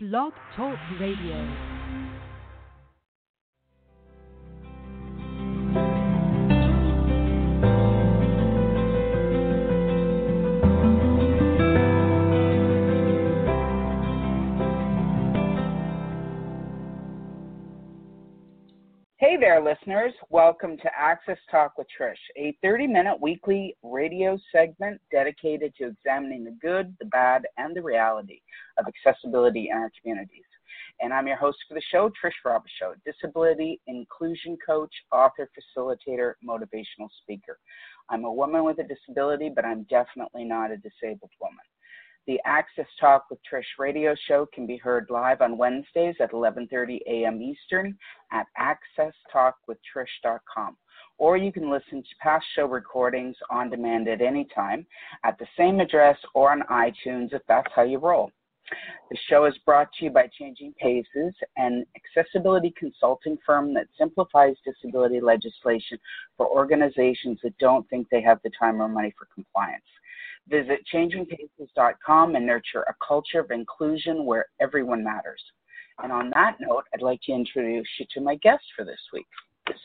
Blog Talk Radio. There, listeners. Welcome to Access Talk with Trish, a 30 minute weekly radio segment dedicated to examining the good, the bad, and the reality of accessibility in our communities. And I'm your host for the show, Trish Robichaud, disability inclusion coach, author, facilitator, motivational speaker. I'm a woman with a disability, but I'm definitely not a disabled woman. The Access Talk with Trish radio show can be heard live on Wednesdays at 11:30 a.m. Eastern at accesstalkwithtrish.com. Or you can listen to past show recordings on demand at any time at the same address or on iTunes if that's how you roll. The show is brought to you by Changing Paces, an accessibility consulting firm that simplifies disability legislation for organizations that don't think they have the time or money for compliance. Visit changingpaces.com and nurture a culture of inclusion where everyone matters. And on that note, I'd like to introduce you to my guest for this week,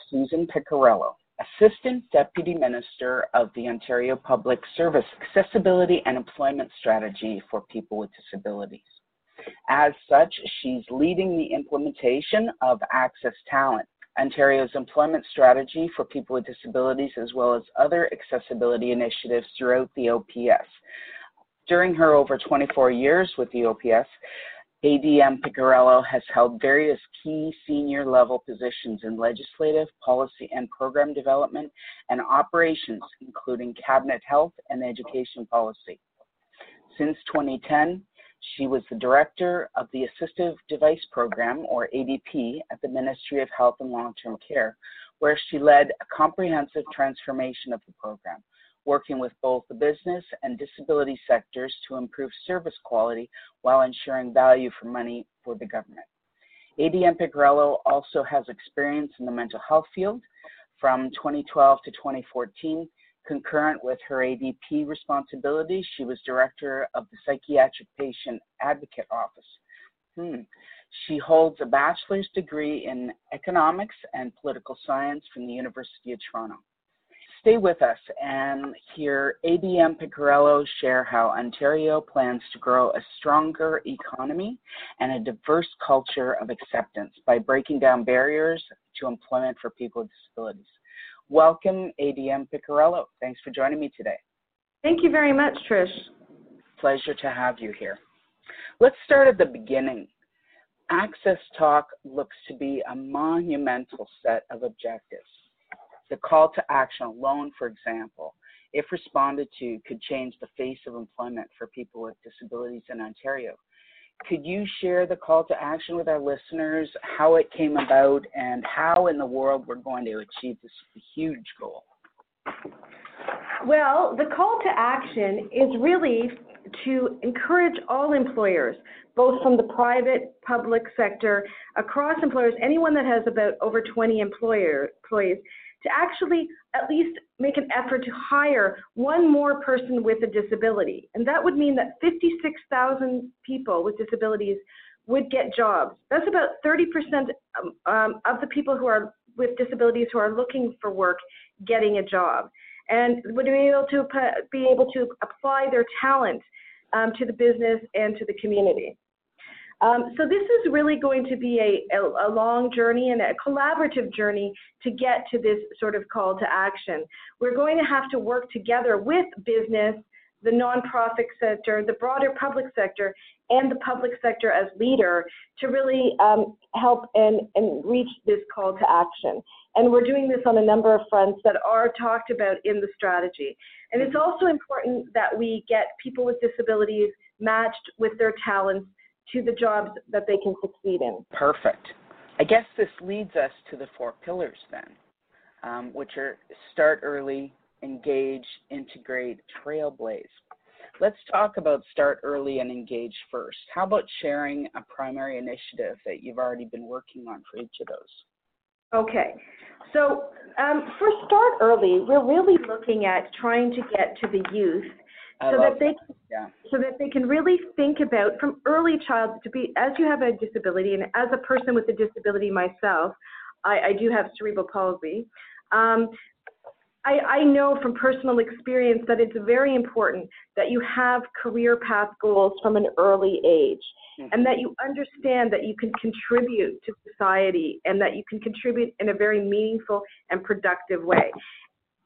Susan Picarello, Assistant Deputy Minister of the Ontario Public Service Accessibility and Employment Strategy for People with Disabilities. As such, she's leading the implementation of Access Talent, Ontario's employment strategy for people with disabilities, as well as other accessibility initiatives throughout the OPS. During her over 24 years with the OPS, ADM Picarello has held various key senior level positions in legislative, policy, and program development and operations, including cabinet health and education policy. Since 2010, she was the director of the Assistive Device Program, or ADP, at the Ministry of Health and Long Term Care, where she led a comprehensive transformation of the program, working with both the business and disability sectors to improve service quality while ensuring value for money for the government. ADM Picarello also has experience in the mental health field. From 2012 to 2014, Concurrent with her ADP responsibilities, she was director of the Psychiatric Patient Advocate Office. Hmm. She holds a bachelor's degree in economics and political science from the University of Toronto. Stay with us and hear ADM Picarello share how Ontario plans to grow a stronger economy and a diverse culture of acceptance by breaking down barriers to employment for people with disabilities. Welcome, ADM Picarello. Thanks for joining me today. Thank you very much, Trish. Pleasure to have you here. Let's start at the beginning. Access Talk looks to be a monumental set of objectives. The call to action alone, for example, if responded to, could change the face of employment for people with disabilities in Ontario. Could you share the call to action with our listeners, how it came about, and how in the world we're going to achieve this huge goal? Well, the call to action is really to encourage all employers, both from the private, public sector, across employers, anyone that has about over 20 employer, employees, to actually at least make an effort to hire one more person with a disability. And that would mean that 56,000 people with disabilities would get jobs. That's about 30% um, um, of the people who are with disabilities who are looking for work getting a job. And would be able to be able to apply their talent um, to the business and to the community. Um, so this is really going to be a, a, a, long journey and a collaborative journey to get to this sort of call to action. We're going to have to work together with business, the nonprofit sector, the broader public sector, and the public sector as leader to really um, help and, and reach this call to action. And we're doing this on a number of fronts that are talked about in the strategy. And it's also important that we get people with disabilities matched with their talents to the jobs that they can succeed in. Perfect. I guess this leads us to the four pillars then, um, which are start early, engage, integrate, trailblaze. Let's talk about start early and engage first. How about sharing a primary initiative that you've already been working on for each of those? Okay. So um, for Start Early, we're really looking at trying to get to the youth I so that they Yeah. so that they can really think about from early child to be as you have a disability and as a person with a disability myself i, I do have cerebral palsy um, I, I know from personal experience that it's very important that you have career path goals from an early age and that you understand that you can contribute to society and that you can contribute in a very meaningful and productive way.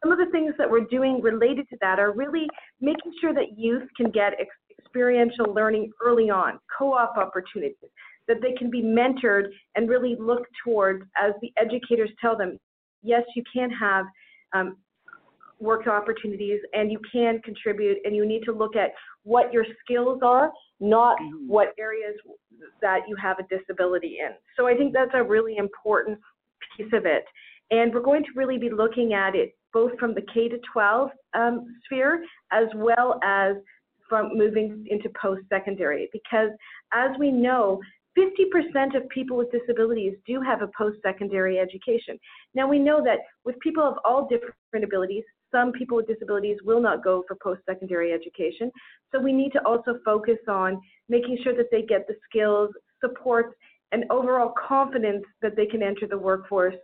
Some of the things that we're doing related to that are really making sure that youth can get ex- experiential learning early on, co-op opportunities, that they can be mentored and really look towards as the educators tell them, yes, you can have um, work opportunities and you can contribute and you need to look at what your skills are, not Mhm. what areas that you have a disability in. So I think that's a really important piece of it. And we're going to really be looking at it both from the K to 12 um, sphere as well as from moving into post-secondary because as we know, 50% of people with disabilities do have a post-secondary education. Now we know that with people of all different abilities, some people with disabilities will not go for post-secondary education. So we need to also focus on making sure that they get the skills, supports, and overall confidence that they can enter the workforce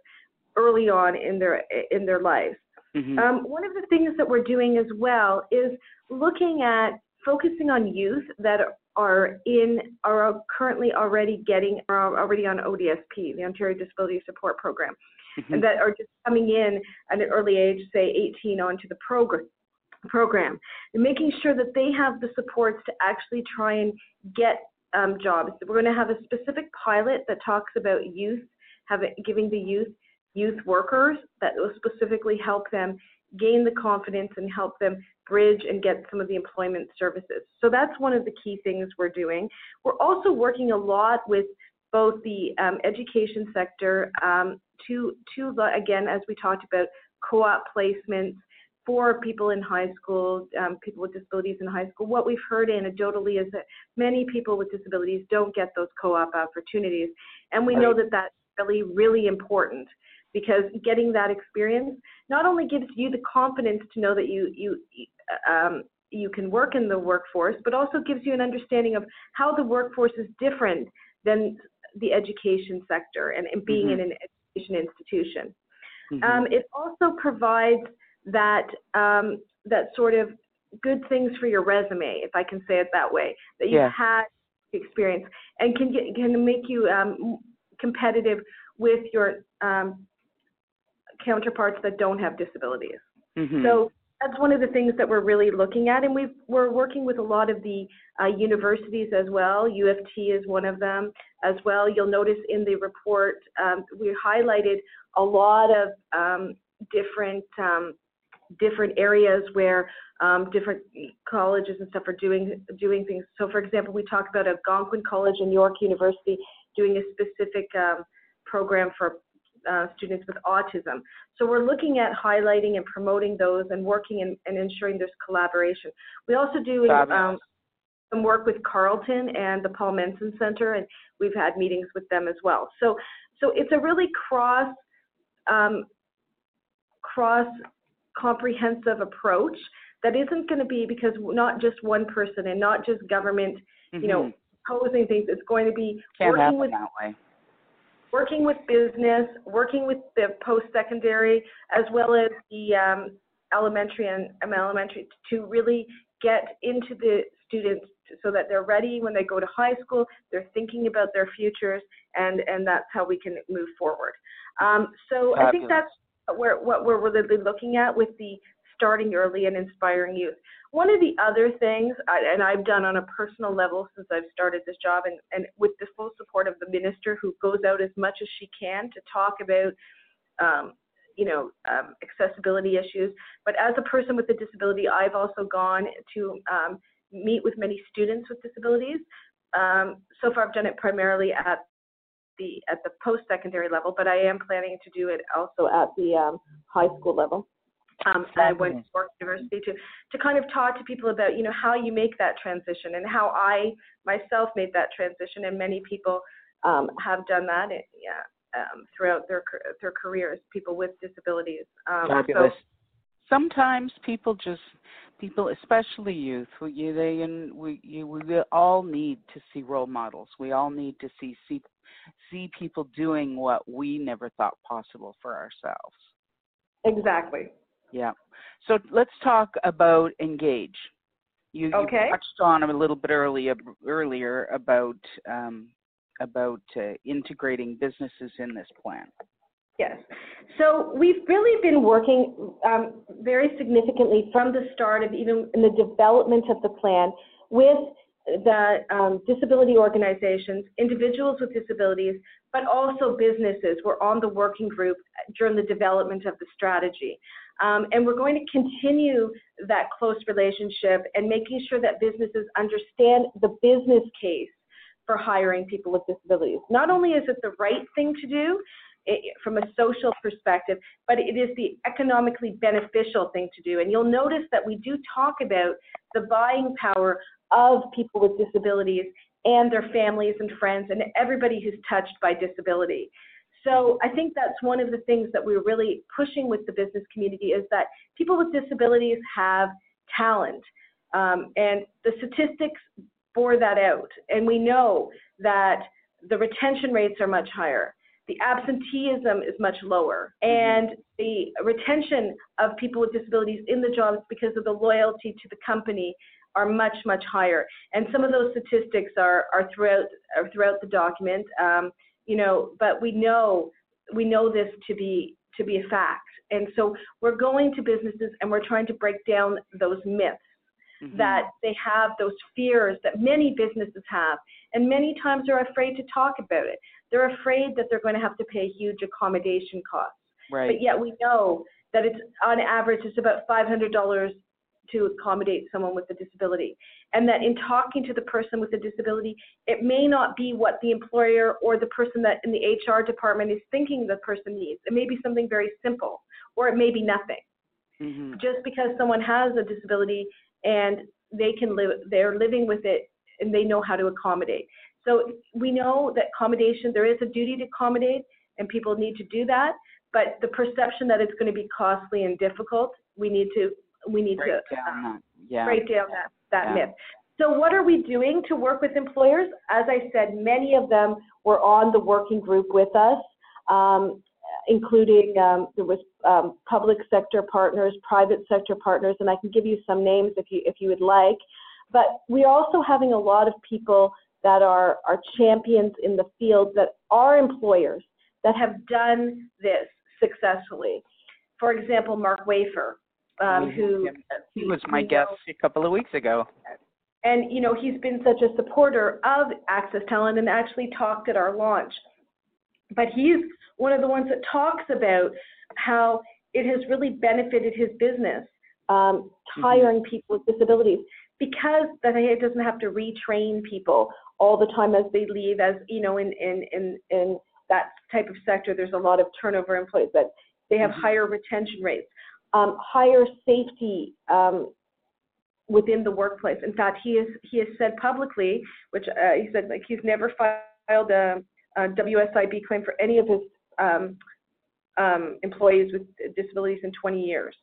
early on in their in their lives. Mhm. Um, one of the things that we're doing as well is looking at focusing on youth that are in are currently already getting are already on ODSP, the Ontario Disability Support Program, Mhm. and that are just coming in at an early age, say 18, onto the program program, and making sure that they have the supports to actually try and get um, jobs. We're going to have a specific pilot that talks about youth, having giving the youth youth workers that will specifically help them gain the confidence and help them bridge and get some of the employment services. So that's one of the key things we're doing. We're also working a lot with both the um, education sector um, to, to the, again, as we talked about, co-op placements for people in high school, um, people with disabilities in high school. What we've heard anecdotally is that many people with disabilities don't get those co-op opportunities. And we know that that's really, really important because getting that experience not only gives you the confidence to know that you you um, you can work in the workforce, but also gives you an understanding of how the workforce is different than the education sector and, and being Mhm. in an education institution. Mhm. Um, it also provides that um, that sort of good things for your resume, if I can say it that way, that you've Yeah. had experience and can get, can make you um, competitive with your um, counterparts that don't have disabilities. Mhm. So that's one of the things that we're really looking at, and we've, we're working with a lot of the uh, universities as well. U of T is one of them as well. You'll notice in the report um, we highlighted a lot of um, different um, different areas where um, different colleges and stuff are doing doing things. So, for example, we talked about Algonquin College and York University doing a specific um, program for uh, students with autism. So we're looking at highlighting and promoting those and working and, and ensuring there's collaboration. We also do um, some work with Carleton and the Paul Menton Center, and we've had meetings with them as well. So, so it's a really cross, um, cross comprehensive approach that isn't going to be because not just one person and not just government, you know, Mhm. posing things. It's going to be Can't working with that way. Working with business, working with the post-secondary, as well as the um, elementary and um, elementary to really get into the students so that they're ready when they go to high school, they're thinking about their futures, and, and that's how we can move forward. Um, so I think that's where, what we're really looking at with the starting early and inspiring youth. One of the other things, and I've done on a personal level since I've started this job, and, and with the full support of the minister who goes out as much as she can to talk about, um, you know, um, accessibility issues. But as a person with a disability, I've also gone to um, meet with many students with disabilities. Um, so far, I've done it primarily at the at the post-secondary level, but I am planning to do it also at the um, high school level. Um, I went to York University to to kind of talk to people about you know how you make that transition and how I myself made that transition, and many people um, have done that. eh, Yeah. Um, throughout their their careers, people with disabilities. Um, so- Fabulous. Sometimes people just people, especially youth, we, they and we, you, we all need to see role models. We all need to see see see people doing what we never thought possible for ourselves. Exactly. Yeah. So let's talk about engage. You, okay. you touched on a little bit earlier earlier about um, about uh, integrating businesses in this plan. Yes. So we've really been working um, very significantly from the start of even in the development of the plan with the um, disability organizations, individuals with disabilities, but also businesses. We're on the working group during the development of the strategy. Um, and we're going to continue that close relationship and making sure that businesses understand the business case for hiring people with disabilities. Not only is it the right thing to do, from a social perspective, but it is the economically beneficial thing to do. And you'll notice that we do talk about the buying power of people with disabilities and their families and friends and everybody who's touched by disability. So I think that's one of the things that we're really pushing with the business community is that people with disabilities have talent. Um, and the statistics bore that out. And we know that the retention rates are much higher the absenteeism is much lower mm-hmm. and the retention of people with disabilities in the jobs because of the loyalty to the company are much much higher and some of those statistics are are throughout are throughout the document um, you know but we know we know this to be to be a fact and so we're going to businesses and we're trying to break down those myths mm-hmm. that they have those fears that many businesses have and many times they're afraid to talk about it they're afraid that they're going to have to pay huge accommodation costs. Right. But yet we know that it's on average it's about $500 to accommodate someone with a disability. And that in talking to the person with a disability, it may not be what the employer or the person that in the HR department is thinking the person needs. It may be something very simple, or it may be nothing. Mm-hmm. Just because someone has a disability and they can live, they're living with it and they know how to accommodate. So we know that accommodation, there is a duty to accommodate, and people need to do that. But the perception that it's going to be costly and difficult, we need to we need break to down that. Yeah. break down that that Yeah. myth. So what are we doing to work with employers? As I said, many of them were on the working group with us, um, including um, there was um, public sector partners, private sector partners, and I can give you some names if you if you would like. But we're also having a lot of people that are, are champions in the field that are employers that have done this successfully. For example, Mark Wafer, um, who he was my guest know, a couple of weeks ago. And you know, he's been such a supporter of Access Talent and actually talked at our launch. But he's one of the ones that talks about how it has really benefited his business um, mm-hmm. hiring mm-hmm. people with disabilities because that he doesn't have to retrain people all the time as they leave as you know in in in, in that type of sector there's a lot of turnover in place that they have mm-hmm. higher retention rates um, higher safety um, within the workplace in fact he has he has said publicly which uh, he said like he's never filed a, a WSIB claim for any of his um, um, employees with disabilities in 20 years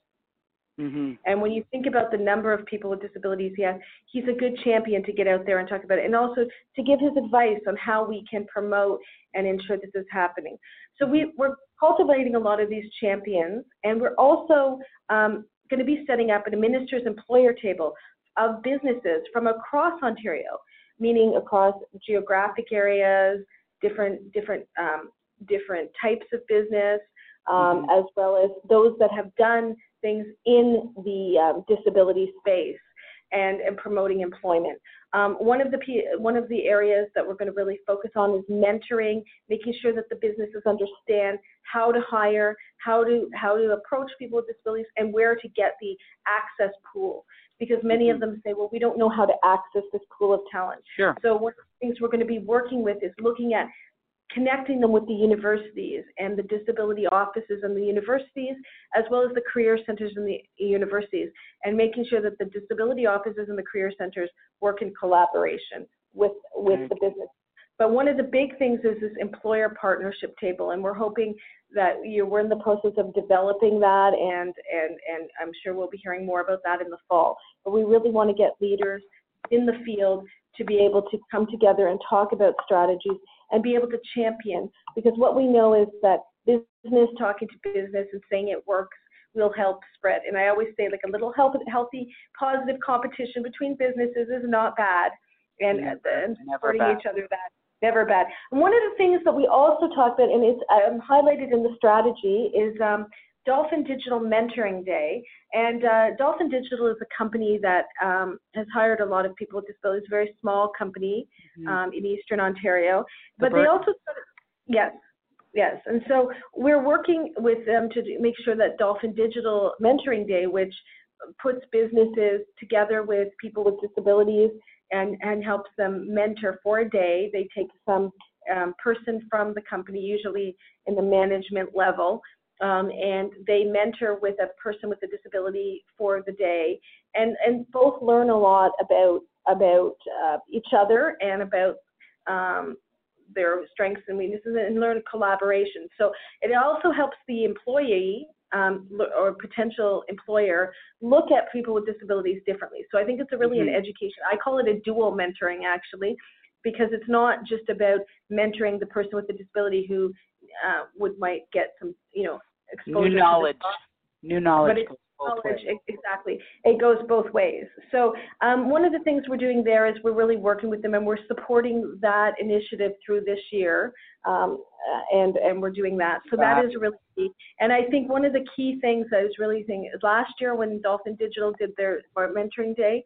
Mm-hmm. And when you think about the number of people with disabilities he has, he's a good champion to get out there and talk about it, and also to give his advice on how we can promote and ensure this is happening. So we, we're cultivating a lot of these champions, and we're also um, going to be setting up an minister's employer table of businesses from across Ontario, meaning across geographic areas, different different um, different types of business, um, mm-hmm. as well as those that have done things in the um, disability space and, and promoting employment. Um, one of the one of the areas that we're going to really focus on is mentoring, making sure that the businesses understand how to hire, how to how to approach people with disabilities, and where to get the access pool. Because many mm-hmm. of them say, well, we don't know how to access this pool of talent. Sure. So one of the things we're going to be working with is looking at connecting them with the universities and the disability offices and the universities, as well as the career centers in the universities, and making sure that the disability offices and the career centers work in collaboration with, with mm-hmm. the business. But one of the big things is this employer partnership table, and we're hoping that you we're in the process of developing that, and and and I'm sure we'll be hearing more about that in the fall. But we really want to get leaders in the field to be able to come together and talk about strategies and be able to champion. Because what we know is that business talking to business and saying it works will help spread. And I always say, like a little healthy, healthy positive competition between businesses is not bad, and, Never, and supporting bad. each other that never bad. And one of the things that we also talk about, and it's um, highlighted in the strategy, is um, Dolphin Digital Mentoring Day. And uh, Dolphin Digital is a company that um, has hired a lot of people with disabilities, a very small company Mhm. um, in Eastern Ontario. The But they also, sort of- yes, yes. And so we're working with them to do- make sure that Dolphin Digital Mentoring Day, which puts businesses together with people with disabilities and, and helps them mentor for a day. They take some um, person from the company, usually in the management level, um, and they mentor with a person with a disability for the day, and and both learn a lot about about uh, each other and about um, their strengths and weaknesses and learn collaboration. So it also helps the employee um, or potential employer look at people with disabilities differently. So I think it's a really Mhm. an education. I call it a dual mentoring actually, because it's not just about mentoring the person with a disability who uh, would might get some you know exposure New knowledge. New knowledge knowledge, exactly. It goes both ways. So um, one of the things we're doing there is we're really working with them and we're supporting that initiative through this year, um, uh, and and we're doing that. So that is really key. And I think one of the key things I was really thinking is last year when Dolphin Digital did their mentoring day,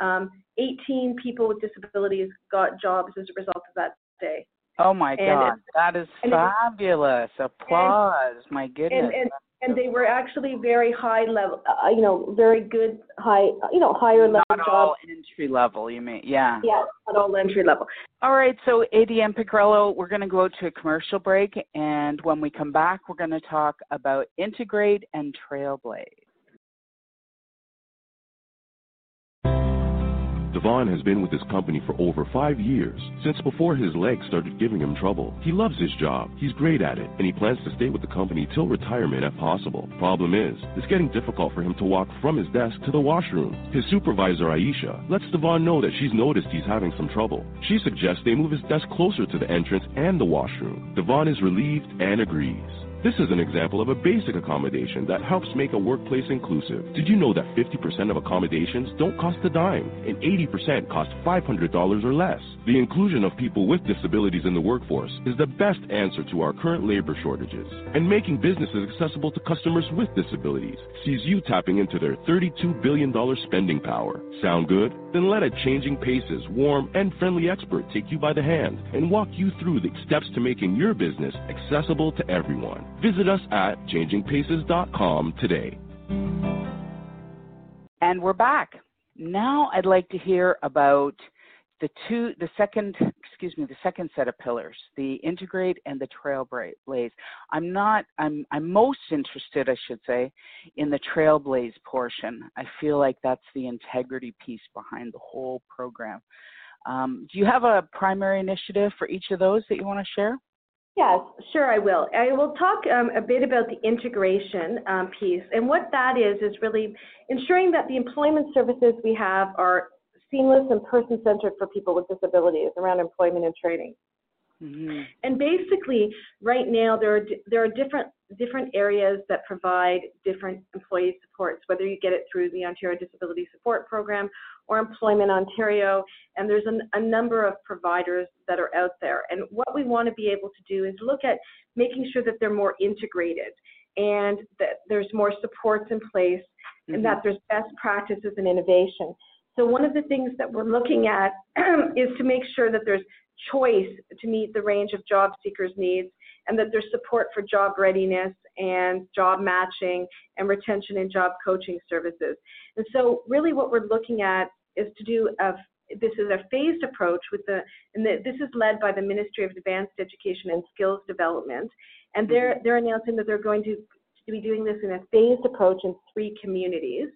um, 18 people with disabilities got jobs as a result of that day. Oh my and God, it's- that is and fabulous! Applause! my goodness. And, and and they were actually very high level, uh, you know, very good high, you know, higher level Not jobs. all entry level, you mean? Yeah. Yeah, at all entry level. All right, so ADM Picarello, we're going to go to a commercial break, and when we come back, we're going to talk about Integrate and Trailblaze. Devon has been with his company for over five years, since before his legs started giving him trouble. He loves his job, he's great at it, and he plans to stay with the company till retirement if possible. Problem is, it's getting difficult for him to walk from his desk to the washroom. His supervisor, Aisha, lets Devon know that she's noticed he's having some trouble. She suggests they move his desk closer to the entrance and the washroom. Devon is relieved and agrees. This is an example of a basic accommodation that helps make a workplace inclusive. Did you know that 50% of accommodations don't cost a dime and 80% cost $500 or less? The inclusion of people with disabilities in the workforce is the best answer to our current labor shortages. And making businesses accessible to customers with disabilities sees you tapping into their $32 billion spending power. Sound good? Then let a changing paces, warm, and friendly expert take you by the hand and walk you through the steps to making your business accessible to everyone. Visit us at changingpaces.com today. And we're back. Now I'd like to hear about the two, the second, excuse me, the second set of pillars, the integrate and the trailblaze. I'm not, I'm, I'm most interested, I should say, in the trailblaze portion. I feel like that's the integrity piece behind the whole program. Um, do you have a primary initiative for each of those that you want to share? Yes, sure, I will. I will talk um, a bit about the integration um, piece. And what that is, is really ensuring that the employment services we have are seamless and person centered for people with disabilities around employment and training. Mm-hmm. And basically, right now there are there are different different areas that provide different employee supports, whether you get it through the Ontario Disability Support Program or Employment Ontario, and there's an, a number of providers that are out there. And what we want to be able to do is look at making sure that they're more integrated and that there's more supports in place Mm-hmm. and that there's best practices and innovation. So one of the things that we're looking at is to make sure that there's choice to meet the range of job seekers' needs and that there's support for job readiness and job matching and retention and job coaching services. And so really what we're looking at is to do a this is a phased approach with the and the, this is led by the Ministry of Advanced Education and Skills Development and they're they're announcing that they're going to to be doing this in a phased approach in three communities.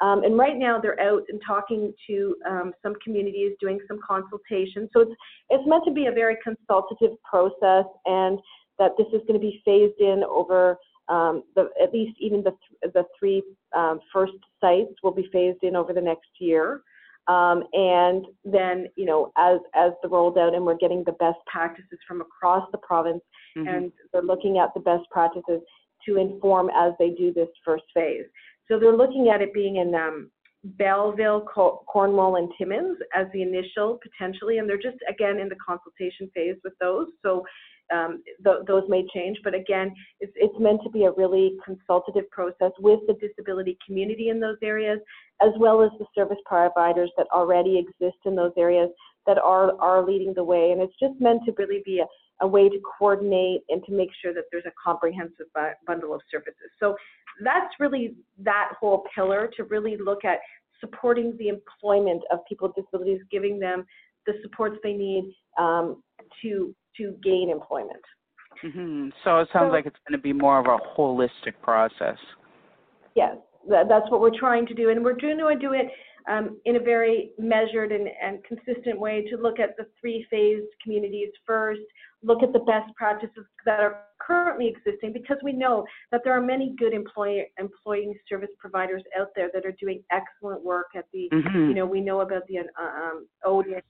Um, and right now they're out and talking to um, some communities, doing some consultation. So it's it's meant to be a very consultative process, and that this is going to be phased in over um, the, at least even the th- the three um, first sites will be phased in over the next year. Um, and then, you know, as as the rolled out and we're getting the best practices from across the province, mm-hmm. and they're looking at the best practices to inform as they do this first phase. So they're looking at it being in um, Belleville, Cornwall, and Timmins as the initial potentially, and they're just again in the consultation phase with those. So um, th- those may change, but again, it's, it's meant to be a really consultative process with the disability community in those areas, as well as the service providers that already exist in those areas that are are leading the way. And it's just meant to really be a, a way to coordinate and to make sure that there's a comprehensive bu- bundle of services. So that's really that whole pillar to really look at supporting the employment of people with disabilities, giving them the supports they need um, to to gain employment. Mm-hmm. So it sounds so, like it's going to be more of a holistic process. Yes, that, that's what we're trying to do, and we're trying to do it um, in a very measured and, and consistent way to look at the three phased communities first, look at the best practices that are currently existing because we know that there are many good employee employing service providers out there that are doing excellent work at the mm-hmm. you know we know about the uh, um, ODEN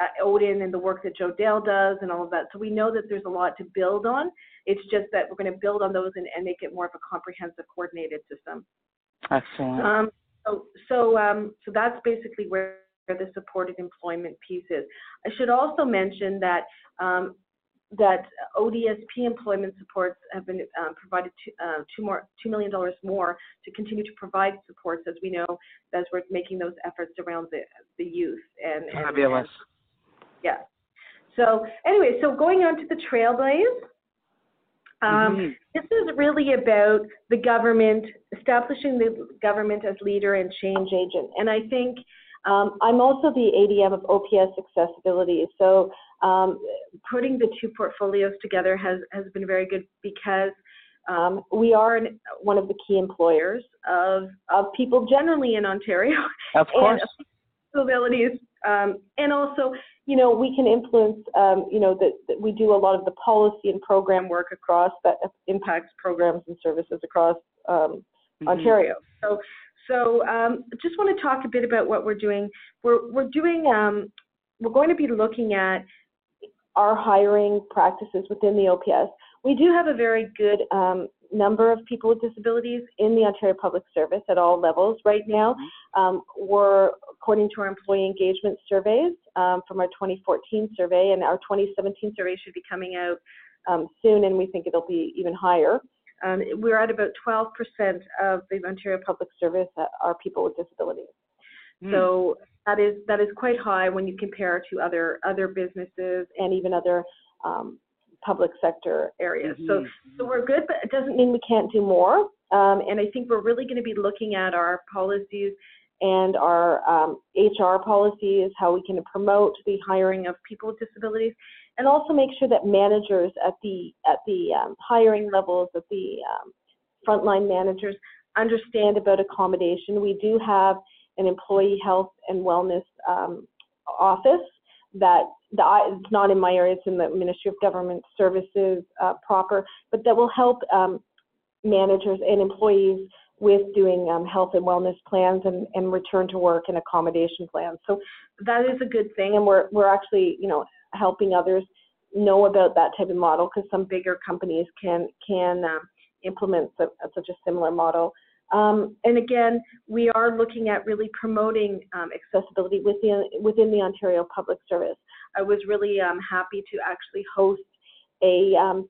uh, ODEN and the work that Joe Dale does and all of that so we know that there's a lot to build on it's just that we're going to build on those and, and make it more of a comprehensive coordinated system excellent um, so so um, so that's basically where the supported employment piece is. I should also mention that um, that ODSP employment supports have been um, provided two, uh, two more two million dollars more to continue to provide supports as we know as we're making those efforts around the the youth and, and fabulous. And, yeah. So anyway, so going on to the Trailblaze. Um, mm-hmm. This is really about the government establishing the government as leader and change agent, and I think um, I'm also the ADM of OPS accessibility. So um, putting the two portfolios together has, has been very good because um, we are an, one of the key employers of, of people generally in Ontario. Of course. And. Um, and also, you know, we can influence, um, you know, that, we do a lot of the policy and program work across that impacts programs and services across um, mm-hmm. Ontario. So, so um, just want to talk a bit about what we're doing. We're, we're doing, um, we're going to be looking at our hiring practices within the OPS. We do have a very good um, number of people with disabilities in the Ontario Public Service at all levels right now. Mm-hmm. Um, we're, according to our employee engagement surveys um, from our 2014 survey, and our 2017 survey should be coming out um, soon, and we think it'll be even higher. Um, we're at about 12% of the Ontario Public Service are people with disabilities. Mm. So that is that is quite high when you compare to other other businesses and even other um, public sector areas. Mm-hmm. So so we're good, but it doesn't mean we can't do more. Um, and I think we're really going to be looking at our policies and our um, HR policies, how we can promote the hiring of people with disabilities, and also make sure that managers at the at the um, hiring levels, at the um, frontline managers, understand about accommodation. We do have an employee health and wellness um, office that the, it's not in my area, it's in the Ministry of Government Services uh, proper, but that will help um, managers and employees with doing um, health and wellness plans and, and return to work and accommodation plans. So that is a good thing, and we're we're actually you know helping others know about that type of model because some bigger companies can can um, implement such, such a similar model. Um, and again, we are looking at really promoting um, accessibility within, within the Ontario Public Service. I was really um, happy to actually host a, um,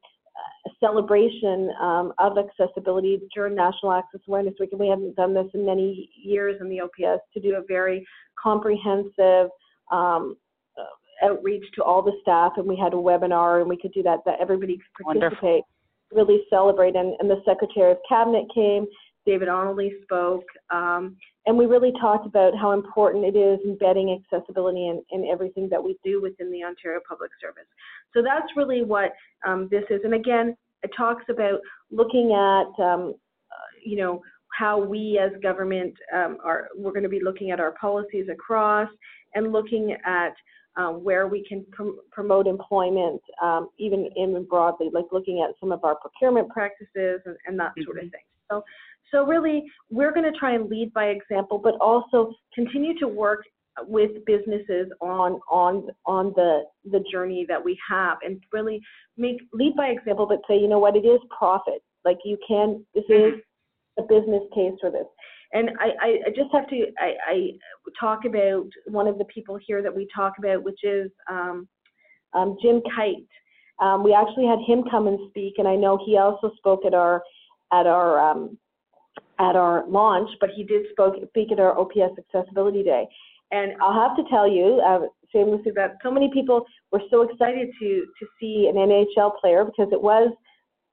a celebration um, of accessibility during National Access Awareness Week, and we haven't done this in many years in the OPS to do a very comprehensive um, uh, outreach to all the staff, and we had a webinar, and we could do that that everybody could participate, Wonderful. really celebrate, and, and the Secretary of Cabinet came David Onally spoke, um, and we really talked about how important it is embedding accessibility in, in everything that we do within the Ontario Public Service. So that's really what um, this is. And again, it talks about looking at, um, uh, you know, how we as government um, are, we're going to be looking at our policies across and looking at um, where we can prom- promote employment, um, even in broadly, like looking at some of our procurement practices and, and that sort of Mhm. thing. So, so really, we're going to try and lead by example, but also continue to work with businesses on on on the the journey that we have, and really make lead by example, but say, you know what, it is profit. Like you can, this is a business case for this. And I, I, I just have to I, I talk about one of the people here that we talk about, which is um, um, Jim Kyte. Um, we actually had him come and speak, and I know he also spoke at our at our um, at our launch, but he did spoke, speak at our OPS Accessibility Day. And I'll have to tell you, uh, shamelessly, that so many people were so excited to to see an NHL player because it was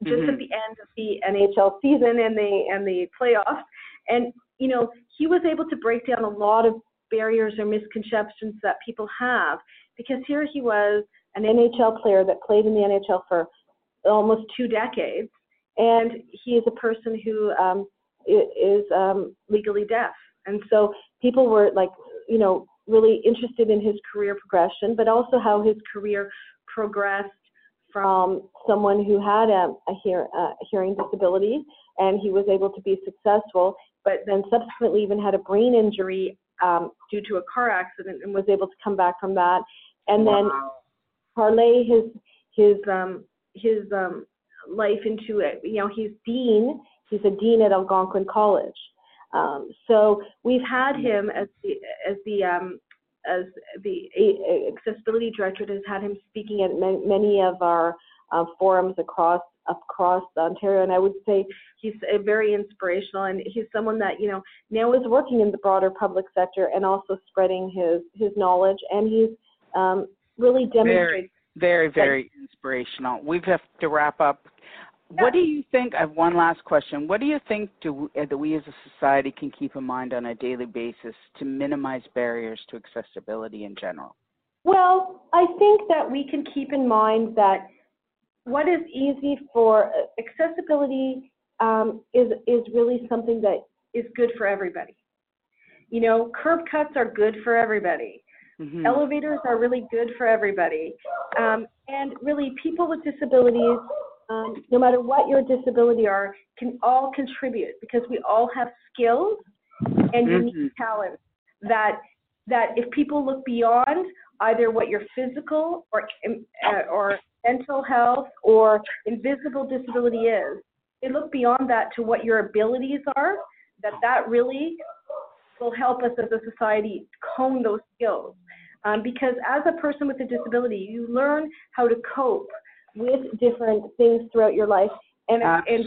just Mhm. at the end of the NHL season and the and the playoffs. And you know, he was able to break down a lot of barriers or misconceptions that people have because here he was an NHL player that played in the NHL for almost two decades, and he is a person who um, i- is um, legally deaf, and so people were like, you know, really interested in his career progression, but also how his career progressed from someone who had a, a, hear, a hearing disability, and he was able to be successful, but then subsequently even had a brain injury um, due to a car accident and was able to come back from that, and then Wow. parlay his his um his um life into it. You know, he's dean. He's a dean at Algonquin College. Um, so we've had him as the as the um, as the accessibility director has had him speaking at many of our uh, forums across across Ontario, and I would say he's a very inspirational, and he's someone that you know now is working in the broader public sector and also spreading his his knowledge, and he's um, really demonstrated. Very, very inspirational. We have to wrap up. What do you think? I have one last question. What do you think do, uh, that we as a society can keep in mind on a daily basis to minimize barriers to accessibility in general? Well, I think that we can keep in mind that what is easy for accessibility um, is is really something that is good for everybody. You know, curb cuts are good for everybody. Mhm. Elevators are really good for everybody. Um, and really, people with disabilities, um, no matter what your disability are, can all contribute because we all have skills and unique Mhm. talents that that if people look beyond either what your physical or uh, or mental health or invisible disability is, they look beyond that to what your abilities are. That that really will help us as a society hone those skills. Um, because as a person with a disability, you learn how to cope with different things throughout your life and, and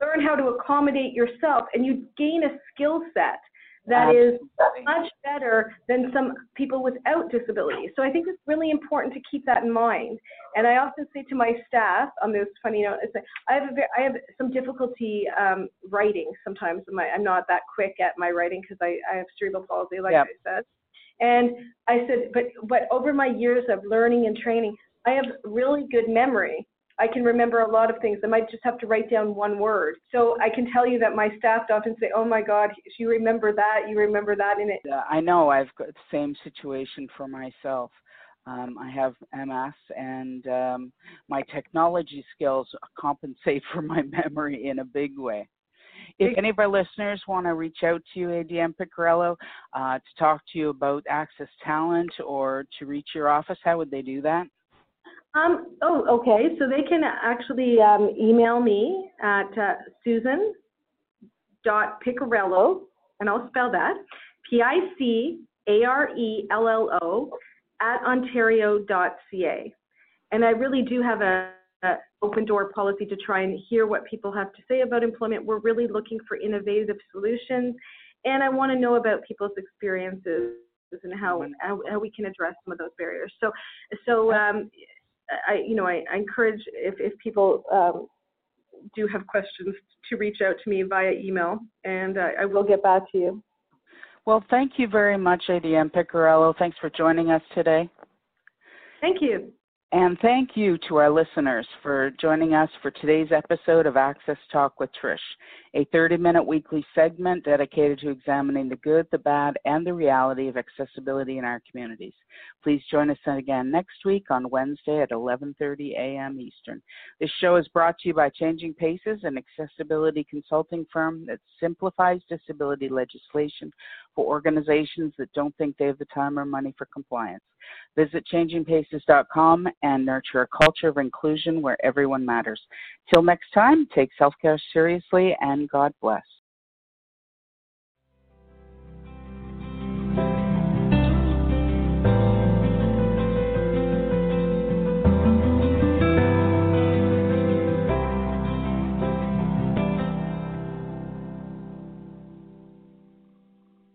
learn how to accommodate yourself and you gain a skill set that is Absolutely. much better than some people without disabilities. So I think it's really important to keep that in mind. And I often say to my staff on this funny note, I have a very, I have some difficulty um, writing sometimes. My, I'm not that quick at my writing because I, I have cerebral palsy, like Yep. I said. And I said, but but over my years of learning and training, I have really good memory. I can remember a lot of things. I might just have to write down one word. So I can tell you that my staff often say, "Oh my God, you remember that? You remember that?" in it Uh, I know I've got the same situation for myself. Um, I have MS, and um, my technology skills compensate for my memory in a big way. If any of our listeners want to reach out to you, ADM Picarello, uh, to talk to you about Access Talent or to reach your office, how would they do that? Um, oh, okay. So they can actually um, email me at uh, Susan dot Picarello, and I'll spell that P I C A R E L L O at ontario.ca. And I really do have a, a open door policy to try and hear what people have to say about employment. We're really looking for innovative solutions, and I want to know about people's experiences and how, how how we can address some of those barriers. So so um, I, you know, I, I encourage if, if people um, do have questions to reach out to me via email, and uh, I will get back to you. Well, thank you very much, ADM Picarello. Thanks for joining us today. Thank you. And thank you to our listeners for joining us for today's episode of Access Talk with Trish, a 30 minute weekly segment dedicated to examining the good, the bad, and the reality of accessibility in our communities. Please join us again next week on Wednesday at 11:30 a.m. Eastern. This show is brought to you by Changing Paces, an accessibility consulting firm that simplifies disability legislation for organizations that don't think they have the time or money for compliance. Visit changingpaces.com and nurture a culture of inclusion where everyone matters. Till next time, take self care seriously and God bless.